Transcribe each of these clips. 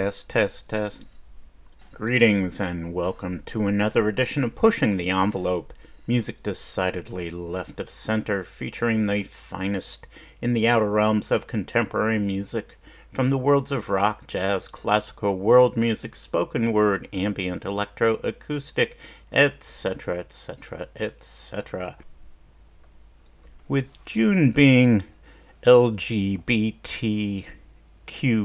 Test, test, test. Greetings and welcome to another edition of Pushing the Envelope, music decidedly left of center, featuring the finest in the outer realms of contemporary music from the worlds of rock, jazz, classical, world music, spoken word, ambient, electro, acoustic, etc., etc., etc. With June being LGBTQ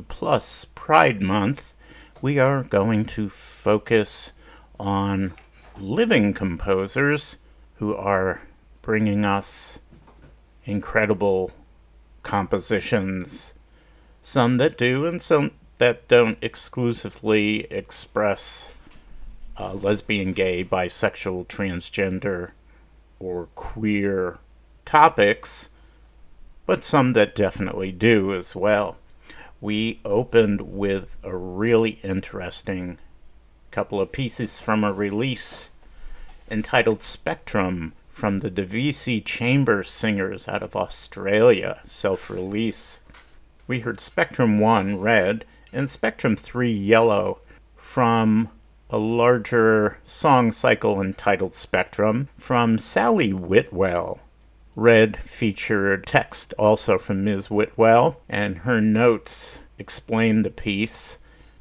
plus Pride Month, we are going to focus on living composers who are bringing us incredible compositions, some that do and some that don't exclusively express uh, lesbian, gay, bisexual, transgender, or queer topics, but some that definitely do as well we opened with a really interesting couple of pieces from a release entitled Spectrum from the Divisi Chamber Singers out of Australia, self release. We heard Spectrum 1 red and Spectrum 3 yellow from a larger song cycle entitled Spectrum from Sally Whitwell. Red featured text also from Ms. Whitwell, and her notes explain the piece.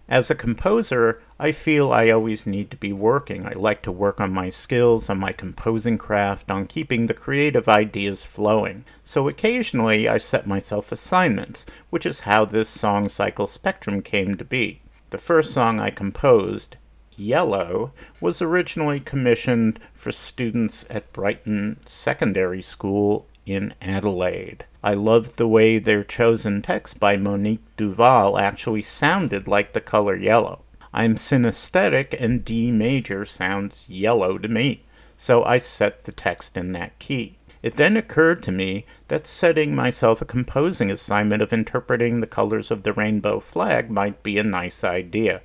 As a composer, I feel I always need to be working. I like to work on my skills, on my composing craft, on keeping the creative ideas flowing. So occasionally I set myself assignments, which is how this song cycle spectrum came to be. The first song I composed, Yellow was originally commissioned for students at Brighton Secondary School in Adelaide. I loved the way their chosen text by Monique Duval actually sounded like the color yellow. I'm synesthetic and D major sounds yellow to me, so I set the text in that key. It then occurred to me that setting myself a composing assignment of interpreting the colors of the rainbow flag might be a nice idea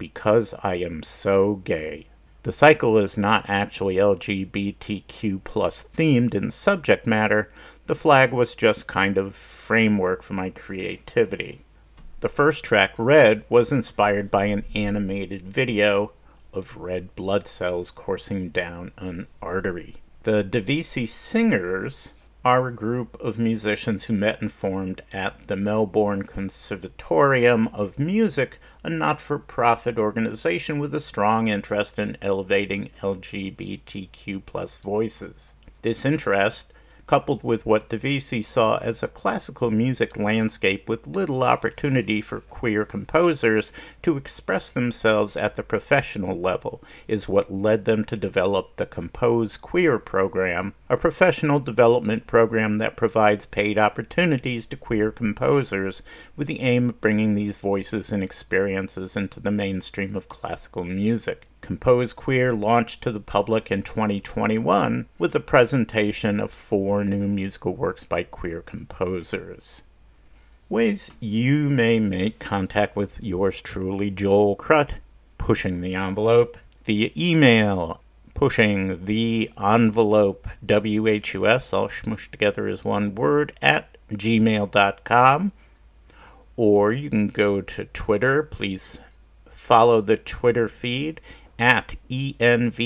because I am so gay. The cycle is not actually LGBTQ plus themed in subject matter, the flag was just kind of framework for my creativity. The first track, Red, was inspired by an animated video of red blood cells coursing down an artery. The Divisi Singers are a group of musicians who met and formed at the Melbourne Conservatorium of Music, a not for profit organization with a strong interest in elevating LGBTQ voices. This interest coupled with what Divisi saw as a classical music landscape with little opportunity for queer composers to express themselves at the professional level, is what led them to develop the Compose Queer program, a professional development program that provides paid opportunities to queer composers with the aim of bringing these voices and experiences into the mainstream of classical music. Compose Queer launched to the public in 2021 with a presentation of four new musical works by queer composers. Ways you may make contact with yours truly, Joel Krut, pushing the envelope via email, pushing the envelope, WHUS, all smushed together as one word, at gmail.com. Or you can go to Twitter. Please follow the Twitter feed at ENVPUSHER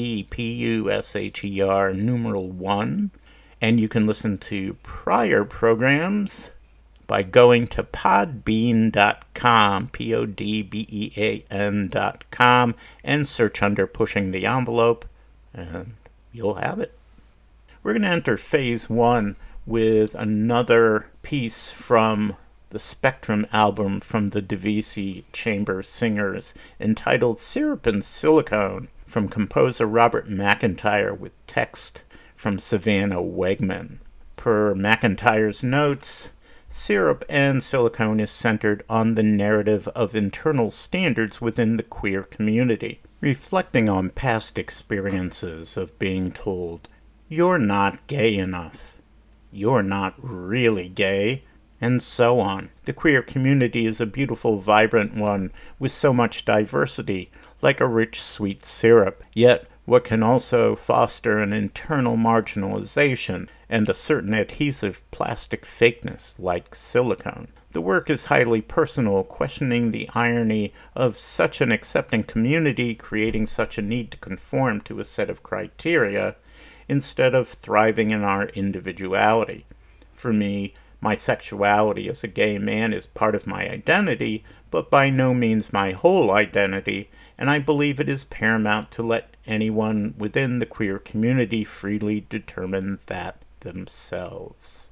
numeral 1. And you can listen to prior programs by going to podbean.com, P O D B E A N.com, and search under Pushing the Envelope, and you'll have it. We're going to enter phase one with another piece from the Spectrum album from the Divisi Chamber Singers entitled Syrup and Silicone from composer Robert McIntyre with text from Savanna Wegman. Per McIntyre's notes, Syrup and Silicone is centered on the narrative of internal standards within the queer community, reflecting on past experiences of being told, You're not gay enough. You're not really gay and so on. The queer community is a beautiful, vibrant one with so much diversity, like a rich, sweet syrup, yet what can also foster an internal marginalization and a certain adhesive plastic fakeness like silicone. The work is highly personal, questioning the irony of such an accepting community creating such a need to conform to a set of criteria instead of thriving in our individuality. For me, my sexuality as a gay man is part of my identity, but by no means my whole identity, and I believe it is paramount to let anyone within the queer community freely determine that themselves.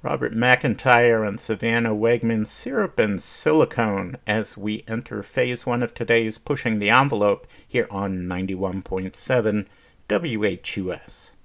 Robert McIntyre and Savanna Wegman syrup and silicone as we enter phase one of today's Pushing the Envelope here on 91.7 WHUS.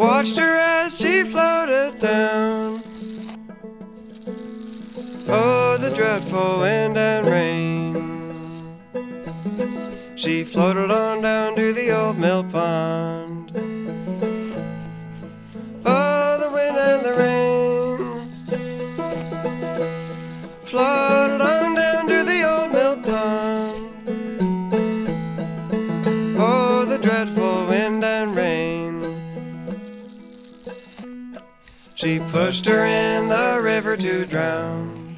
watched her as she floated down. Oh, the dreadful wind and rain. She floated on down to the old mill pond. Pushed her in the river to drown.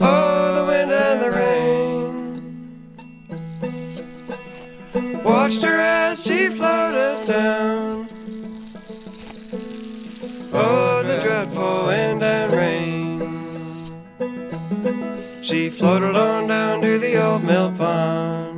Oh, the wind and the rain. Watched her as she floated down. Oh, the dreadful wind and rain. She floated on down to the old mill pond.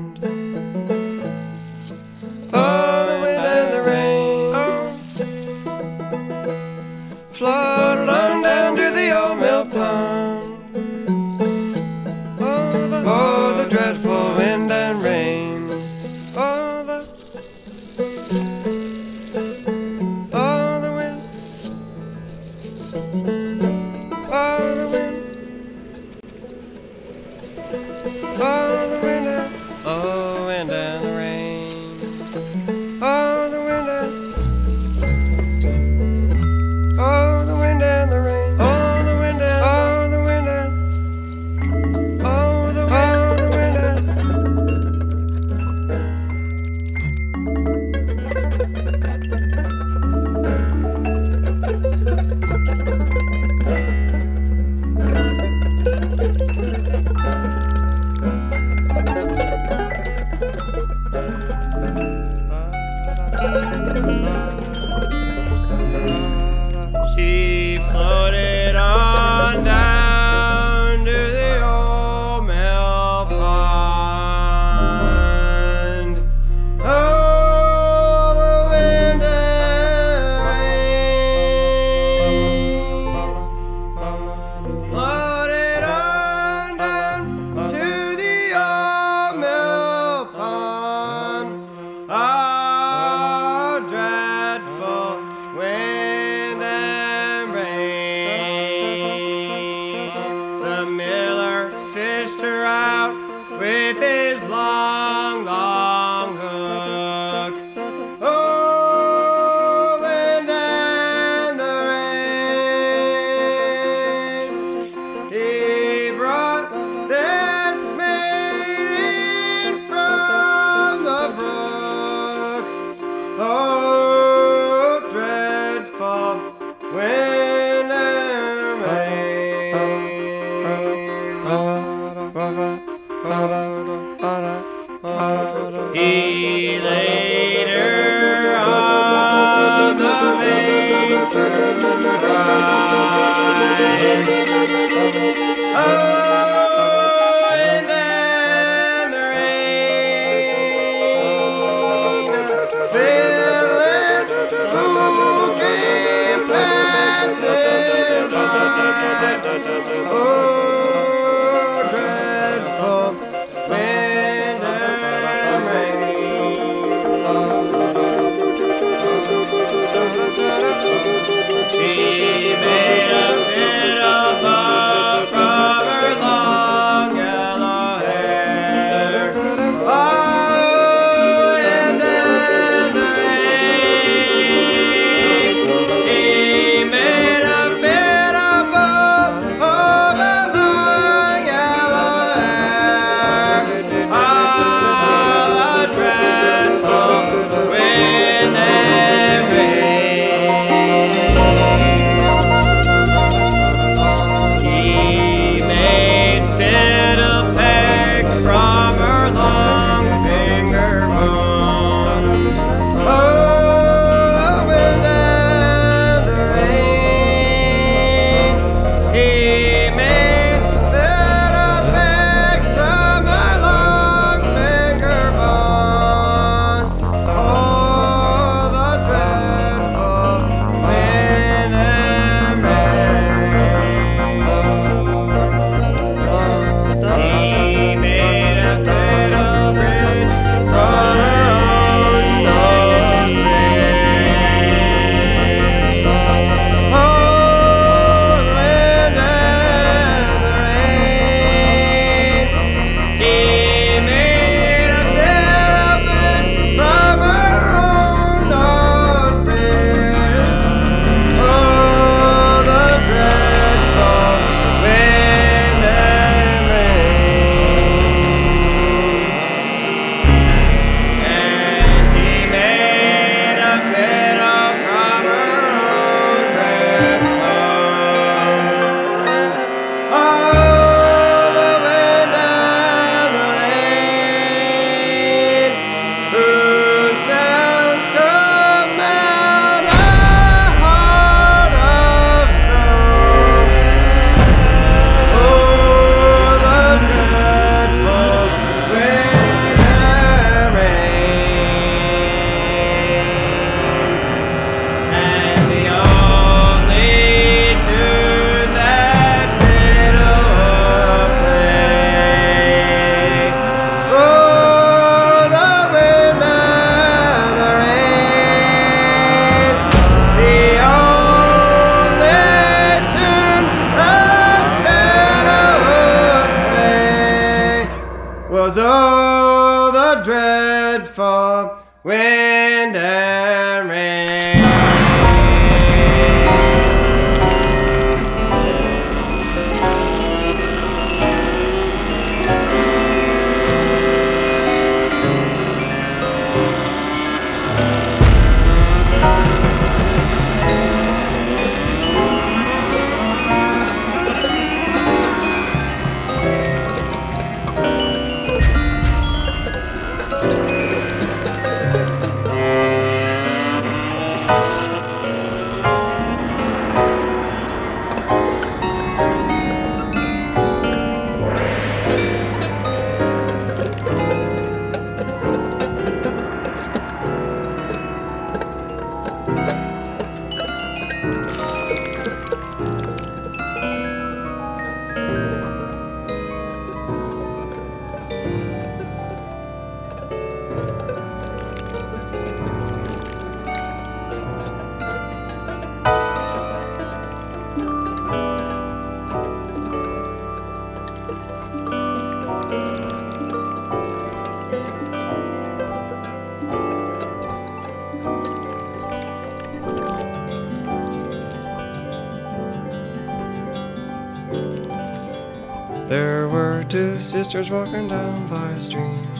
Sisters walking down by a stream.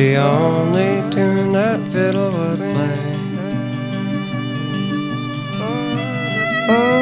The only tune that fiddle would play. Oh, oh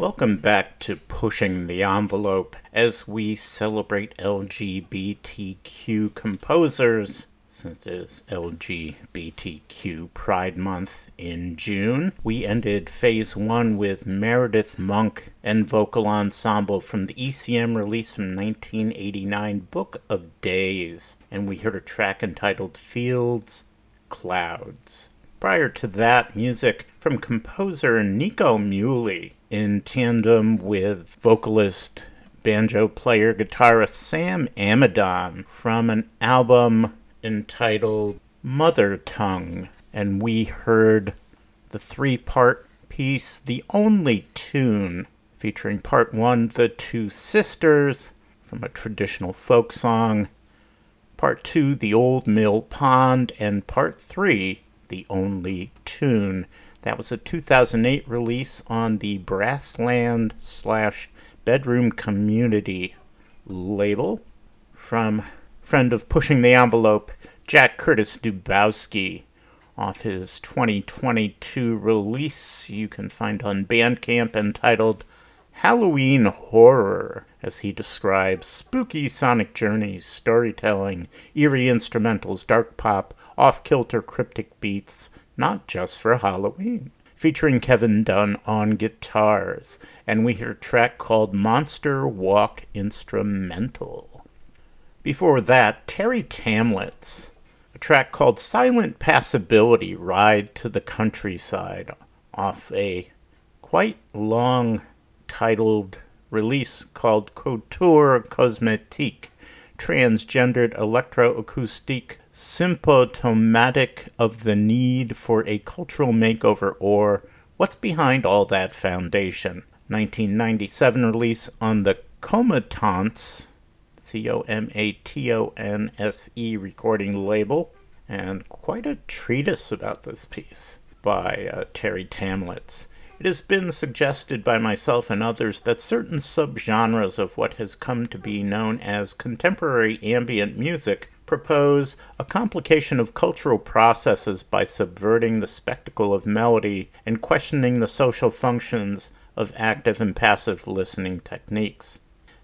Welcome back to Pushing the Envelope as we celebrate LGBTQ composers. Since it is LGBTQ Pride Month in June, we ended phase one with Meredith Monk and vocal ensemble from the ECM release from 1989 Book of Days, and we heard a track entitled Fields Clouds. Prior to that, music from composer Nico Muhly in tandem with vocalist, banjo player, guitarist Sam Amidon from an album entitled Mother Tongue. And we heard the three part piece, The Only Tune, featuring part one, The Two Sisters, from a traditional folk song, part two, The Old Mill Pond, and part three, The Only Tune. That was a 2008 release on the Brassland slash Bedroom Community label from friend of Pushing the Envelope, Jack Curtis Dubowski, off his 2022 release. You can find on Bandcamp entitled Halloween Horror, as he describes spooky sonic journeys, storytelling, eerie instrumentals, dark pop, off kilter cryptic beats, not just for Halloween. Featuring Kevin Dunn on guitars, and we hear a track called Monster Walk Instrumental. Before that, Terre Thaemlitz, a track called Silent Passability Ride to the Countryside, off a quite long titled release called Couture Cosmetique, Transgendered Electroacoustic symptomatic of the need for a cultural makeover or what's behind all that foundation? 1997 release on the Comatonse c-o-m-a-t-o-n-s-e recording label and quite a treatise about this piece by uh, Terre Thaemlitz it has been suggested by myself and others that certain subgenres of what has come to be known as contemporary ambient music propose a complication of cultural processes by subverting the spectacle of melody and questioning the social functions of active and passive listening techniques.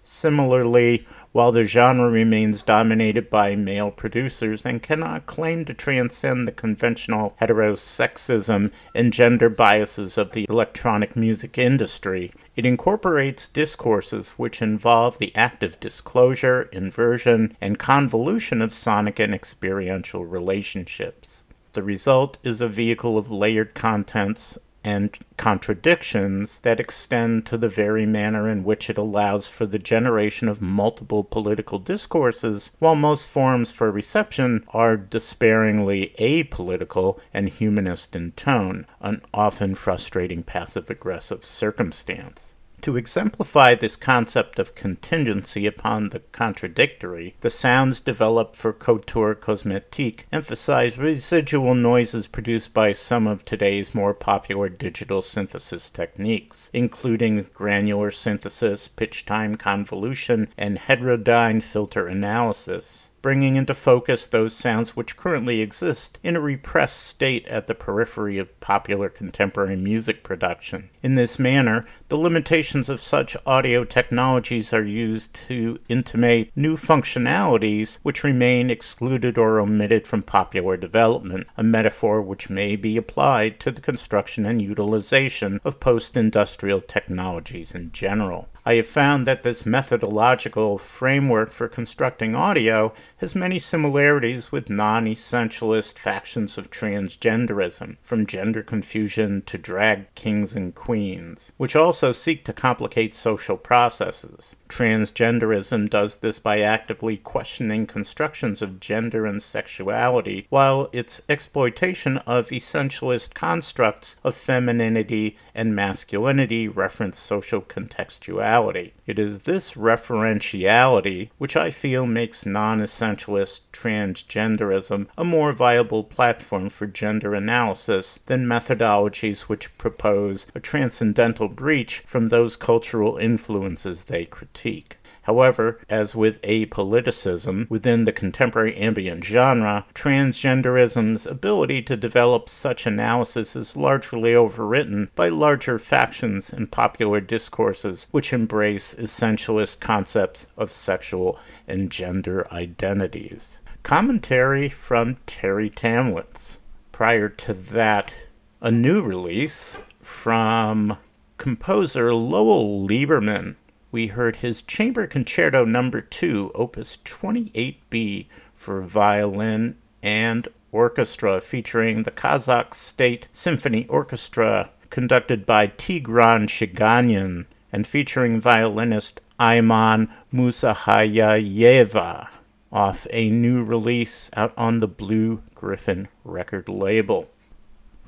Similarly, while the genre remains dominated by male producers and cannot claim to transcend the conventional heterosexism and gender biases of the electronic music industry, it incorporates discourses which involve the active disclosure, inversion, and convolution of sonic and experiential relationships. The result is a vehicle of layered contents and contradictions that extend to the very manner in which it allows for the generation of multiple political discourses, while most forms for reception are despairingly apolitical and humanist in tone, an often frustrating passive aggressive circumstance. To exemplify this concept of contingency upon the contradictory, the sounds developed for Couture Cosmetique emphasize residual noises produced by some of today's more popular digital synthesis techniques, including granular synthesis, pitch time convolution, and heterodyne filter analysis bringing into focus those sounds which currently exist in a repressed state at the periphery of popular contemporary music production. In this manner, the limitations of such audio technologies are used to intimate new functionalities which remain excluded or omitted from popular development, a metaphor which may be applied to the construction and utilization of post industrial technologies in general. I have found that this methodological framework for constructing audio has many similarities with non essentialist factions of transgenderism, from gender confusion to drag kings and queens, which also seek to complicate social processes. Transgenderism does this by actively questioning constructions of gender and sexuality, while its exploitation of essentialist constructs of femininity and masculinity reference social contextuality reality. It is this referentiality which I feel makes non essentialist transgenderism a more viable platform for gender analysis than methodologies which propose a transcendental breach from those cultural influences they critique. However, as with apoliticism within the contemporary ambient genre, transgenderism's ability to develop such analysis is largely overwritten by larger factions in popular discourses which embrace essentialist concepts of sexual and gender identities. Commentary from Terre Thaemlitz. Prior to that, a new release from composer Lowell Liebermann. We heard his Chamber Concerto Number 2, Opus 28B for violin and orchestra featuring the Kazakh State Symphony Orchestra conducted by Tigran Shiganyan and featuring violinist Aiman Mussakhajayeva off a new release out on the Blue Griffin record label.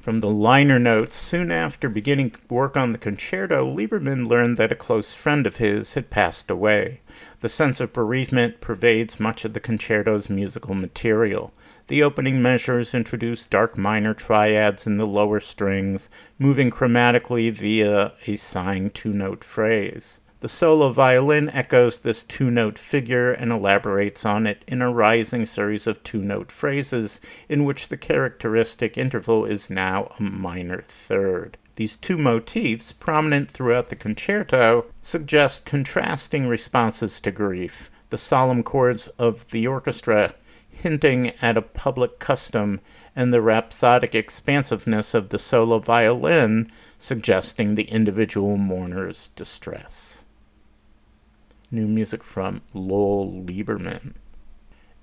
From the liner notes, soon after beginning work on the concerto, Liebermann learned that a close friend of his had passed away. The sense of bereavement pervades much of the concerto's musical material. The opening measures introduce dark minor triads in the lower strings, moving chromatically via a sighing two note phrase. The solo violin echoes this two note figure and elaborates on it in a rising series of two note phrases, in which the characteristic interval is now a minor third. These two motifs, prominent throughout the concerto, suggest contrasting responses to grief. The solemn chords of the orchestra hinting at a public custom, and the rhapsodic expansiveness of the solo violin suggesting the individual mourner's distress new music from Lowell Liebermann.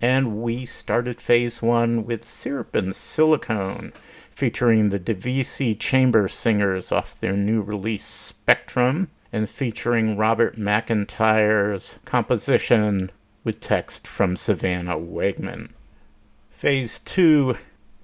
And we started phase one with Syrup and Silicone, featuring the Divisi Chamber Singers off their new release Spectrum, and featuring Robert McIntyre's composition with text from Savanna Wegman. Phase two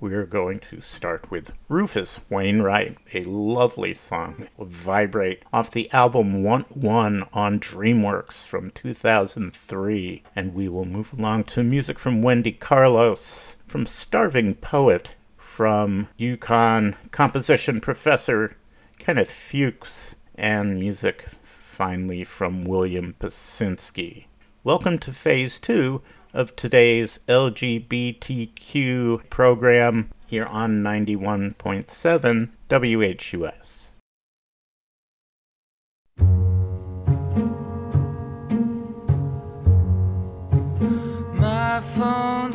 we're going to start with Rufus Wainwright, a lovely song, Vibrate, off the album Want One on DreamWorks from 2003. And we will move along to music from Wendy Carlos, from Starving Poet, from UConn composition professor Kenneth Fuchs, and music finally from William Basinski. Welcome to Phase 2 of today's LGBTQ program here on 91.7 WHUS. My phone's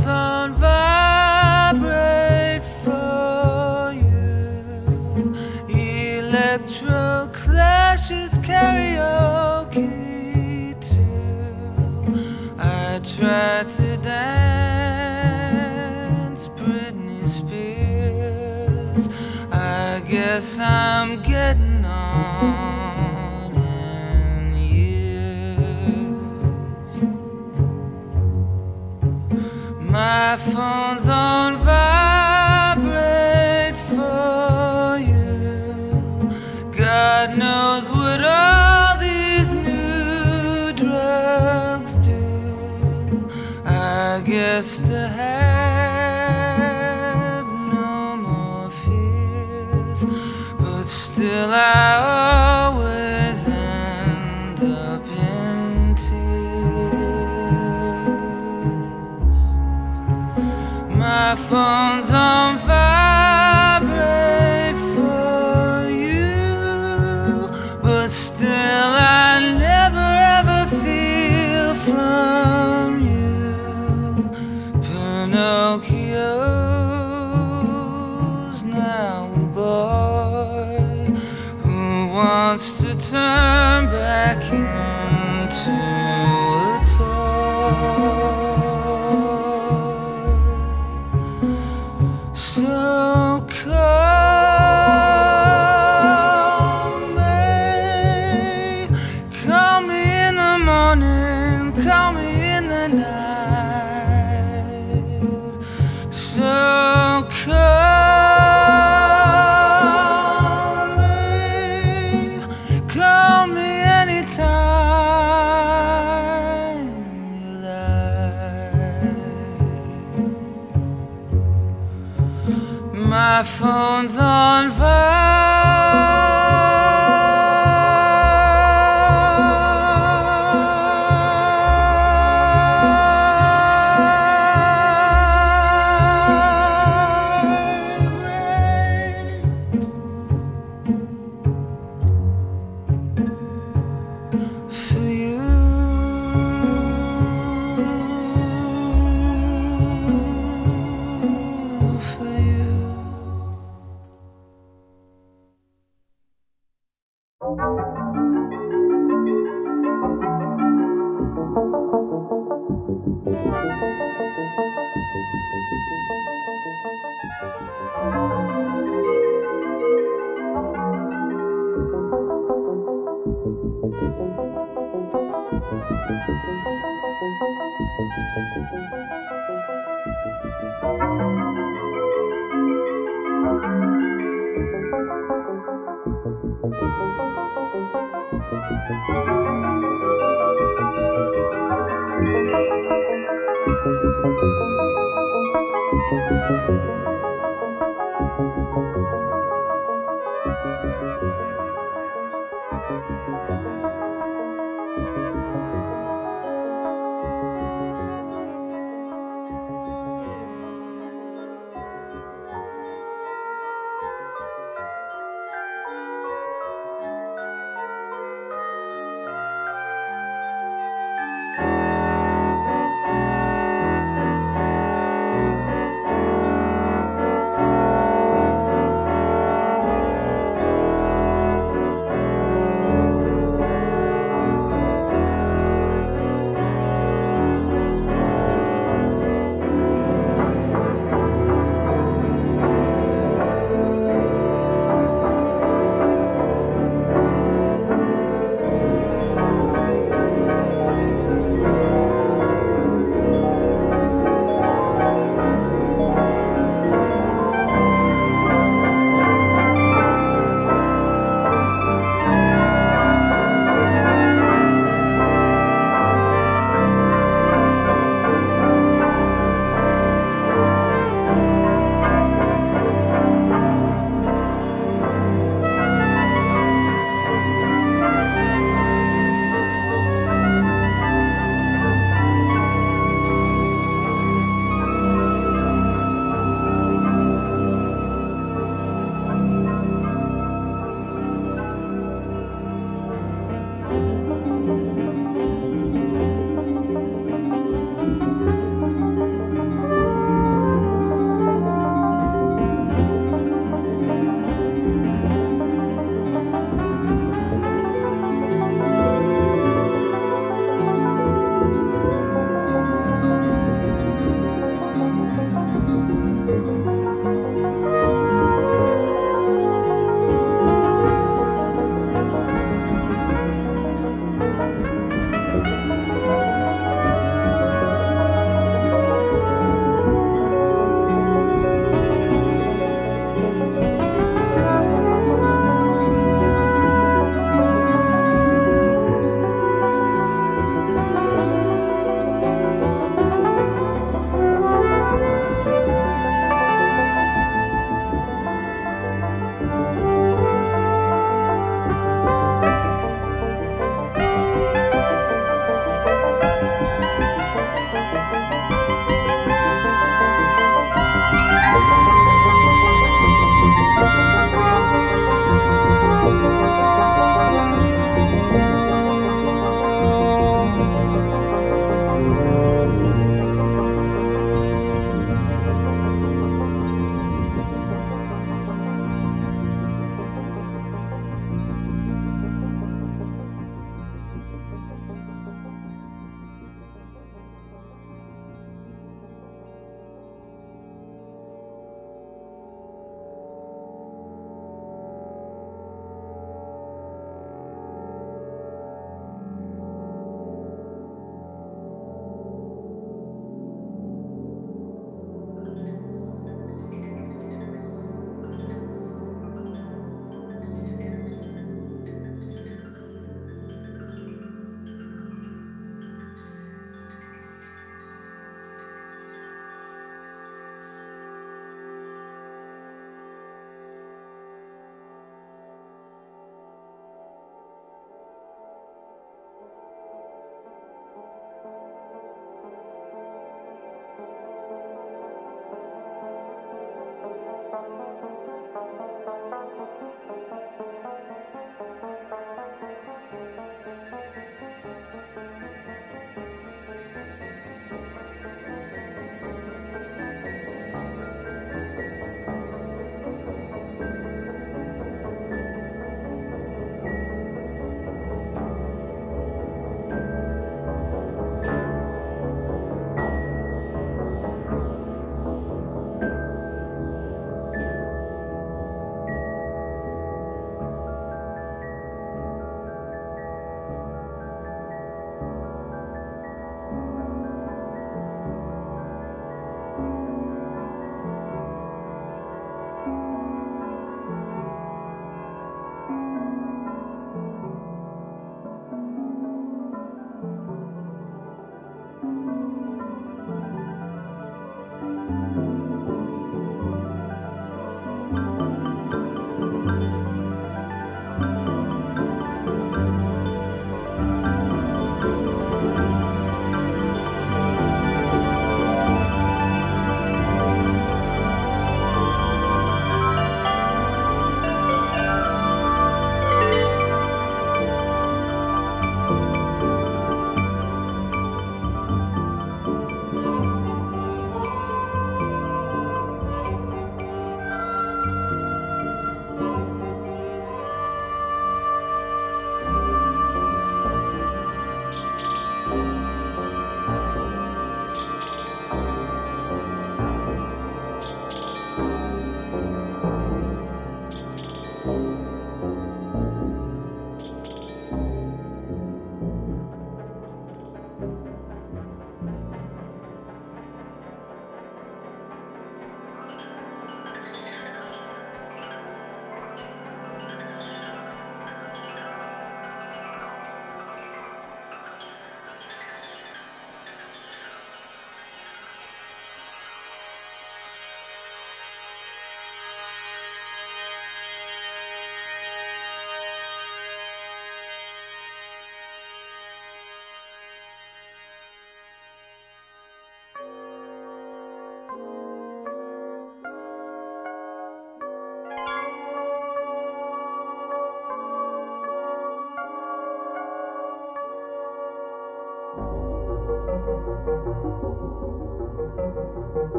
I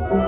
Thank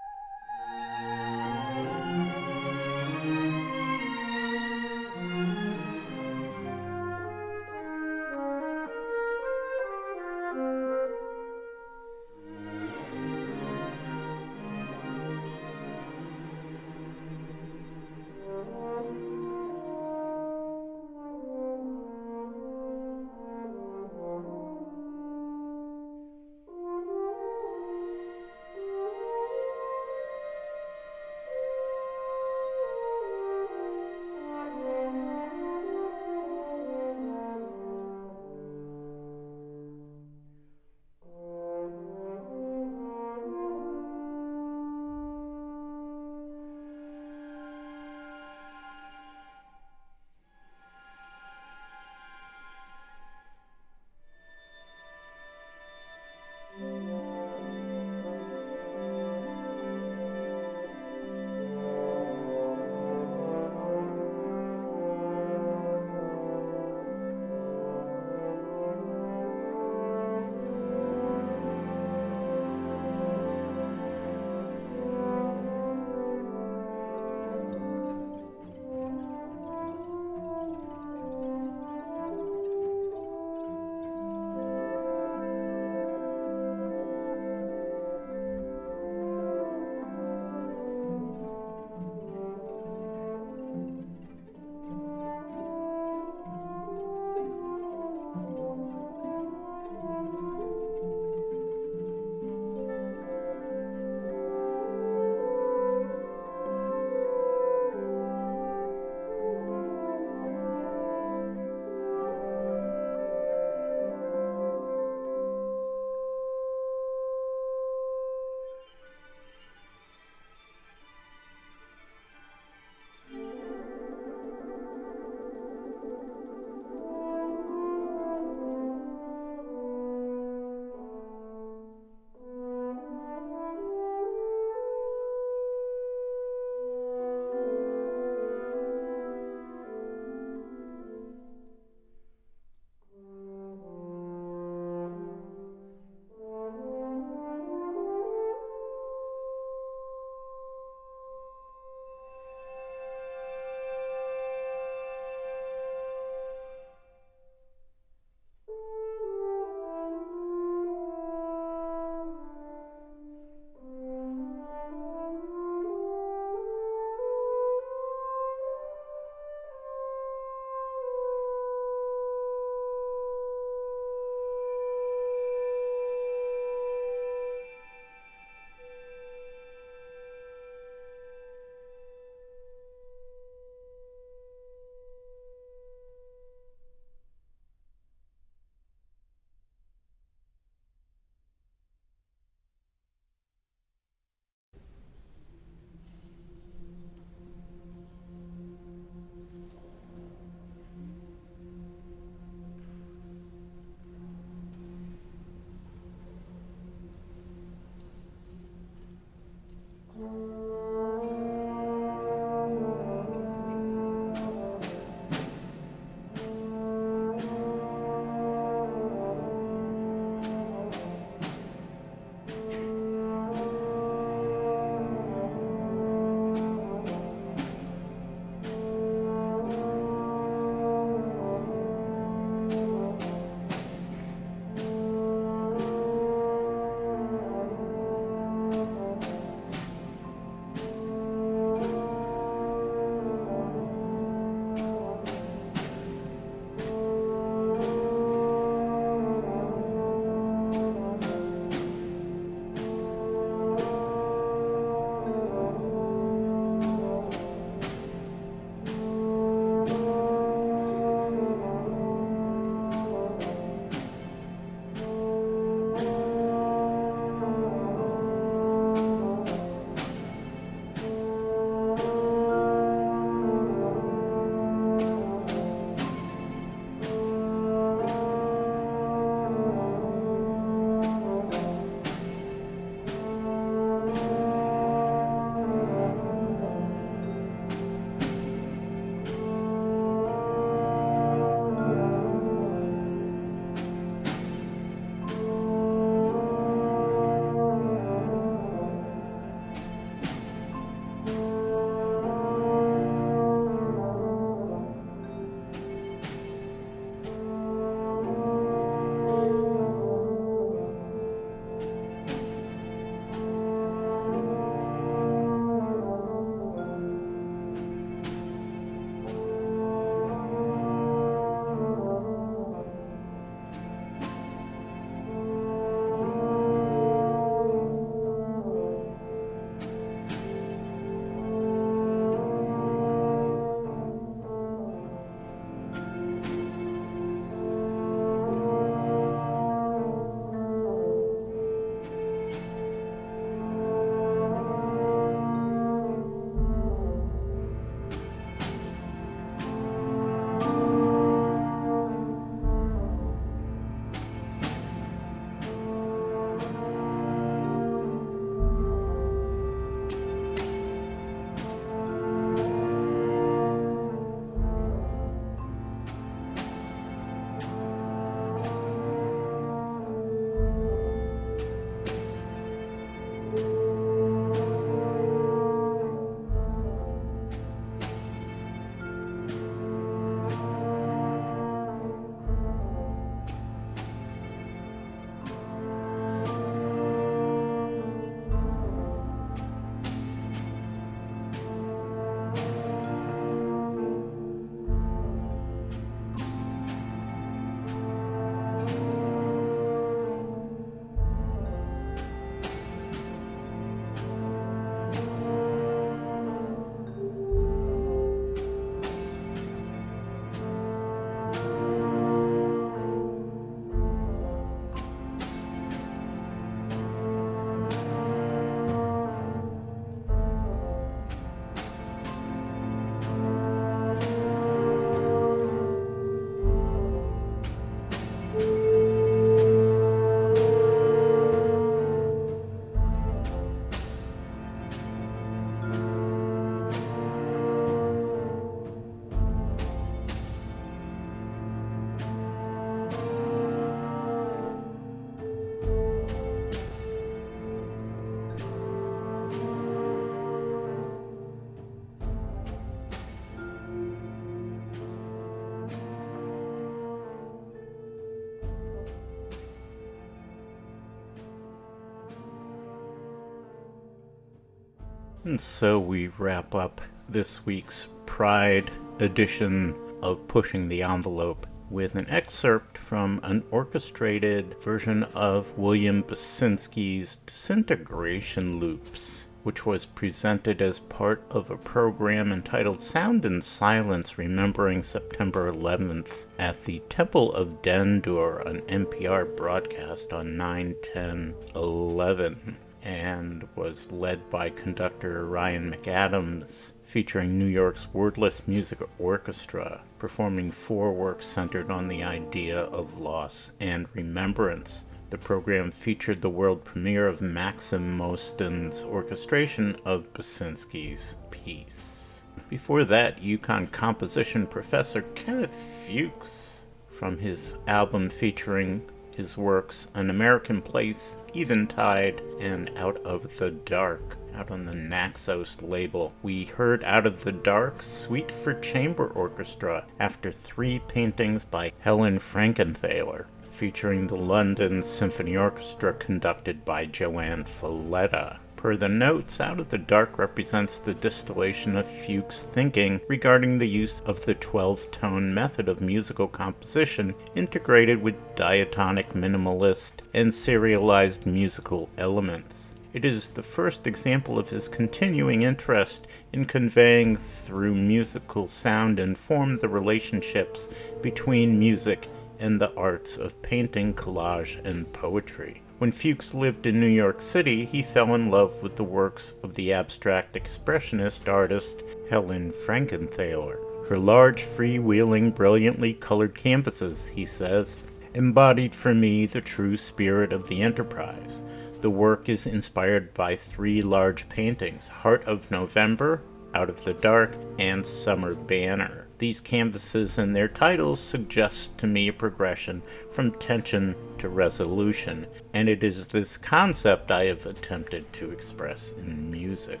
And so we wrap up this week's Pride edition of Pushing the Envelope with an excerpt from an orchestrated version of William Basinski's Disintegration Loops, which was presented as part of a program entitled Sound and Silence Remembering September 11th at the Temple of Dendur, an NPR broadcast on 9 10 11 and was led by conductor Ryan McAdams, featuring New York's Wordless Music Orchestra, performing four works centered on the idea of loss and remembrance The program featured the world premiere of Maxim Moston's orchestration of Basinski's piece. Before that, UConn composition professor Kenneth Fuchs from his album featuring his works An American Place, Eventide, and Out of the Dark, out on the Naxos label. We heard Out of the Dark, Suite for Chamber Orchestra, after three paintings by Helen Frankenthaler, featuring the London Symphony Orchestra conducted by JoAnn Falletta. Per the notes, Out of the Dark represents the distillation of Fuchs' thinking regarding the use of the 12 tone method of musical composition integrated with diatonic minimalist and serialized musical elements. It is the first example of his continuing interest in conveying through musical sound and form the relationships between music and the arts of painting, collage, and poetry. When Fuchs lived in New York City, he fell in love with the works of the abstract expressionist artist Helen Frankenthaler. Her large, freewheeling, brilliantly colored canvases, he says, embodied for me the true spirit of the enterprise. The work is inspired by three large paintings Heart of November, Out of the Dark, and Summer Banner. These canvases and their titles suggest to me a progression from tension to resolution, and it is this concept I have attempted to express in music.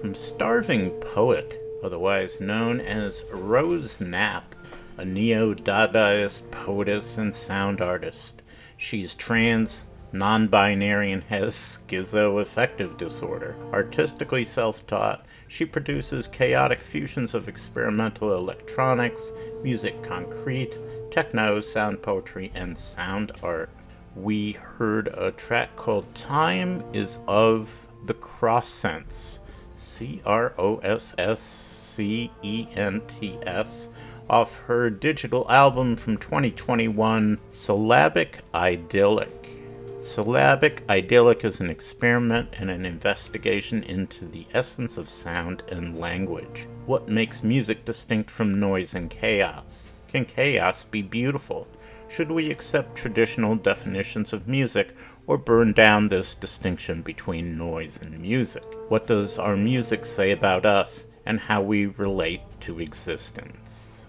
From Starving Poet, otherwise known as Rose Knapp, a neo Dadaist poetess and sound artist. She's trans, non binary, and has schizoaffective disorder. Artistically self taught, she produces chaotic fusions of experimental electronics, musique concrète, techno, sound poetry, and sound art. We heard a track called Time is of the Cross Sense, C R O S S C E N T S, off her digital album from 2021, Syllabic Idyllic. Syllabic Idyllic is an experiment and an investigation into the essence of sound and language. What makes music distinct from noise and chaos? Can chaos be beautiful? Should we accept traditional definitions of music or burn down this distinction between noise and music? What does our music say about us and how we relate to existence?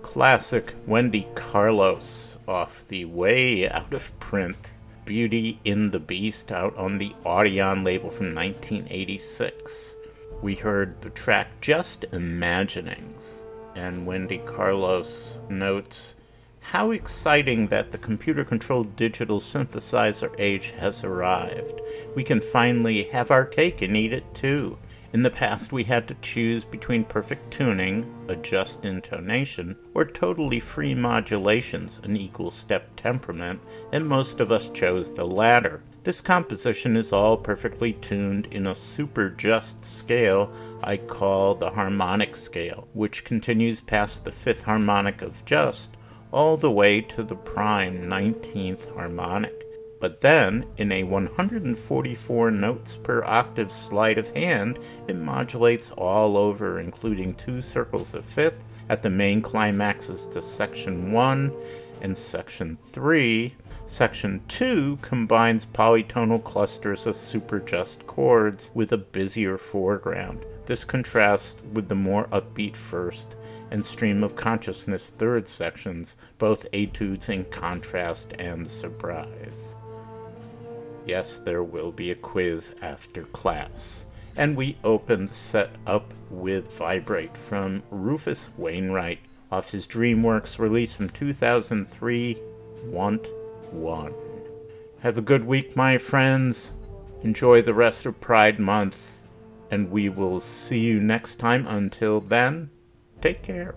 Classic Wendy Carlos off the way out of print Beauty in the Beast out on the Audion label from 1986. We heard the track Just Imaginings, and Wendy Carlos notes how exciting that the computer controlled digital synthesizer age has arrived. We can finally have our cake and eat it too. In the past, we had to choose between perfect tuning, a just intonation, or totally free modulations, an equal step temperament, and most of us chose the latter. This composition is all perfectly tuned in a super just scale I call the harmonic scale, which continues past the fifth harmonic of just all the way to the prime 19th harmonic. But then, in a 144 notes per octave sleight of hand, it modulates all over, including two circles of fifths at the main climaxes to section 1 and section 3. Section 2 combines polytonal clusters of superjust chords with a busier foreground. This contrasts with the more upbeat first and stream of consciousness third sections, both etudes in contrast and surprise. Yes, there will be a quiz after class. And we open the set up with Vibrate from Rufus Wainwright off his DreamWorks release from 2003, Want One. Have a good week, my friends. Enjoy the rest of Pride Month, and we will see you next time. Until then, take care.